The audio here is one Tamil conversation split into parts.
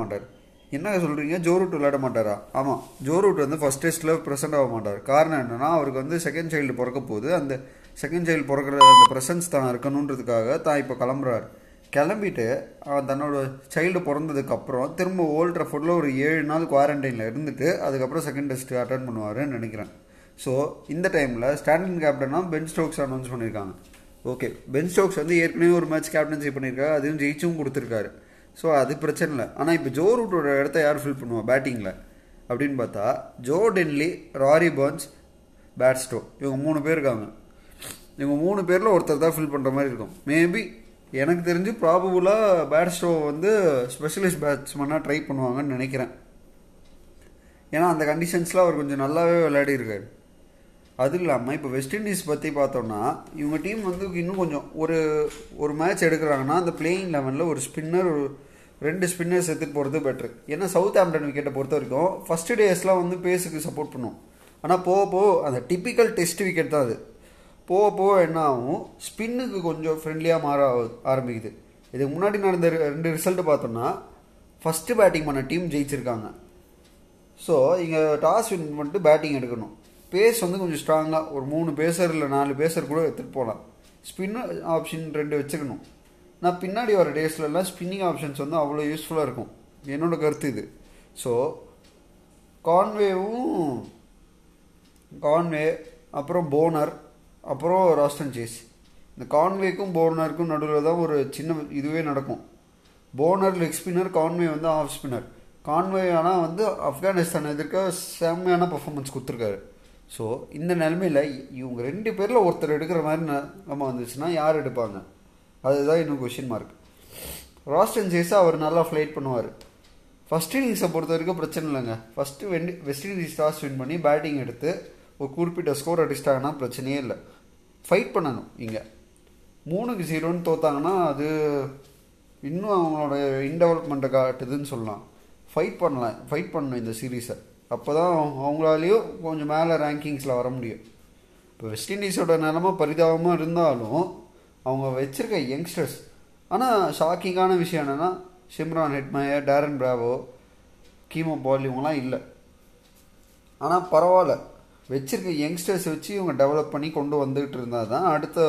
மாட்டார். என்ன சொல்கிறீங்க ஜோ ரூட் விளையாட மாட்டாரா? ஆமாம் ஜோ ரூட் வந்து ஃபஸ்ட் டெஸ்ட்டில் ப்ரெசென்ட் ஆக மாட்டார். காரணம் என்னன்னா அவருக்கு வந்து செகண்ட் சைல்டு பிறக்க போகுது. அந்த செகண்ட் சைல்டு பிறக்கிற அந்த ப்ரெசன்ஸ் தான் இருக்கணுன்றதுக்காக தான் இப்போ கிளம்புறாரு. கிளம்பிட்டு தன்னோட சைல்டு பிறந்ததுக்கப்புறம் திரும்ப ஓல்ட் ட்ரஃபோர்டில் ஒரு ஏழு நாள் குவாரண்டைனில் இருந்துட்டு அதுக்கப்புறம் செகண்ட் டெஸ்ட்டு அட்டன் பண்ணுவாருன்னு நினைக்கிறேன். ஸோ இந்த டைமில் ஸ்டாண்டிங் கேப்டனாக பென் ஸ்டோக்ஸ் அனௌன்ஸ் பண்ணியிருக்காங்க ஓகே பென் ஸ்டோக்ஸ் வந்து ஏற்கனவே ஒரு மேட்ச் கேப்டன்சி பண்ணியிருக்காரு அதுவும் ஜெயிச்சும் கொடுத்துருக்காரு. ஸோ அது பிரச்சனை இல்லை. ஆனால் இப்போ ஜோ ரூட்டோட இடத்த யார் ஃபில் பண்ணுவா? பேட்டிங்கில் அப்படின்னு பார்த்தா Joe Denly Rory Burns Bairstow. இவங்க மூணு பேர் இருக்காங்க. இவங்க மூணு பேரில் ஒருத்தர் தான் ஃபில் பண்ணுற மாதிரி இருக்கும். மேபி எனக்கு தெரிஞ்சு ப்ராபபுளாக பேட்ஸ்டோ வந்து ஸ்பெஷலிஸ்ட் பேட்ஸ்மேனாக ட்ரை பண்ணுவாங்கன்னு நினைக்கிறேன். ஏன்னா அந்த கண்டிஷன்ஸில் அவர் கொஞ்சம் நல்லாவே விளையாடி இருக்காரு. அது இல்லாமல் இப்போ வெஸ்ட் இண்டீஸ் பற்றி பார்த்தோம்னா இவங்க டீம் வந்து இன்னும் கொஞ்சம் ஒரு ஒரு மேட்ச் எடுக்கிறாங்கன்னா அந்த பிளேயிங் லெவனில் ஒரு ஸ்பின்னர் ஒரு ரெண்டு ஸ்பின்னர்ஸ் எடுத்துகிட்டு போகிறது பெட்ரு ஏன்னா சவுத் ஆம்டன் விக்கெட்டை பொறுத்த வரைக்கும் ஃபஸ்ட்டு டேஸ்லாம் வந்து பேஸுக்கு சப்போர்ட் பண்ணும். ஆனால் போக போக அந்த டிப்பிக்கல் டெஸ்ட் விக்கெட் தான் அது. போக போக என்ன ஆகும்? ஸ்பின்னுக்கு கொஞ்சம் ஃப்ரெண்ட்லியாக மாற ஆரம்பிக்குது. இதுக்கு முன்னாடி நடந்த ரெண்டு ரிசல்ட்டு பார்த்தோம்னா ஃபஸ்ட்டு பேட்டிங் பண்ண டீம் ஜெயிச்சிருக்காங்க. ஸோ இங்கே டாஸ் வின் பண்ணிட்டு பேட்டிங் எடுக்கணும். பேஸ் வந்து கொஞ்சம் ஸ்ட்ராங்காக ஒரு மூணு பேசர் இல்லை நாலு பேசர் கூட எடுத்துகிட்டு போகலாம். ஸ்பின்னு ஆப்ஷன் ரெண்டு வச்சுக்கணும். நான் பின்னாடி வர டேஸ்லலாம் ஸ்பின்னிங் ஆப்ஷன்ஸ் வந்து அவ்வளோ யூஸ்ஃபுல்லாக இருக்கும். என்னோட கருத்து இது. ஸோ கான்வேவும் கான்வே அப்புறம் போனர் அப்புறம் ராஸ்டன் சேஸ் இந்த கான்வேக்கும் போனருக்கும் நடுவில் தான் ஒரு சின்ன இதுவே நடக்கும். போனர் லெக் ஸ்பின்னர் கான்வே வந்து ஆஃப் ஸ்பின்னர் கான்வே ஆனால் வந்து ஆப்கானிஸ்தான் எதிர்க்க செம்மையான பர்ஃபார்மன்ஸ் கொடுத்துருக்காரு. ஸோ இந்த நிலமையில் இவங்க ரெண்டு பேரில் ஒருத்தர் எடுக்கிற மாதிரி நம்ம வந்துச்சுன்னா யார் எடுப்பாங்க? அதுதான் இன்னும் கொஷின் மார்க் ராஸ்டன் சேஸை அவர் நல்லா ஃப்ளைட் பண்ணுவார். ஃபஸ்ட் இன்னிங்ஸை பொறுத்த வரைக்கும் பிரச்சனை இல்லைங்க. ஃபஸ்ட்டு வெண்டி வெஸ்ட் இண்டீஸ் டாஸ் வின் பண்ணி பேட்டிங் எடுத்து ஒரு குறிப்பிட்ட ஸ்கோர் அடிச்சிட்டாங்கன்னா பிரச்சனையே இல்லை. ஃபைட் பண்ணணும் இங்கே. மூணுக்கு ஜீரோன்னு தோத்தாங்கன்னா அது இன்னும் அவங்களோட இன்டெவலப்மெண்ட்டை காட்டுதுன்னு சொல்லலாம். ஃபைட் பண்ணலாம். ஃபைட் பண்ணணும் இந்த சீரீஸை அப்போ தான் அவங்களாலேயும் கொஞ்சம் மேலே ரேங்கிங்ஸில் வர முடியும். இப்போ வெஸ்ட் இண்டீஸோட நிலமை பரிதாபமாக இருந்தாலும் அவங்க வச்சுருக்க யங்ஸ்டர்ஸ் ஆனால் ஷாக்கிங்கான விஷயம் என்னென்னா Shimron Hetmyer Darren Bravo Keemo Paul இவங்களாம் இல்லை. ஆனால் பரவாயில்ல. வச்சுருக்க யங்ஸ்டர்ஸ் வச்சு இவங்க டெவலப் பண்ணி கொண்டு வந்துகிட்டு இருந்தால் தான் அடுத்த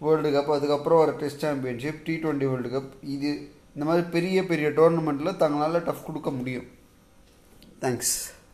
வேர்ல்டு கப் அதுக்கப்புறம் வர test championship T twenty world cup இது இந்த மாதிரி பெரிய பெரிய டோர்னமெண்ட்டில் தங்களால் டஃப் கொடுக்க முடியும். தேங்க்ஸ்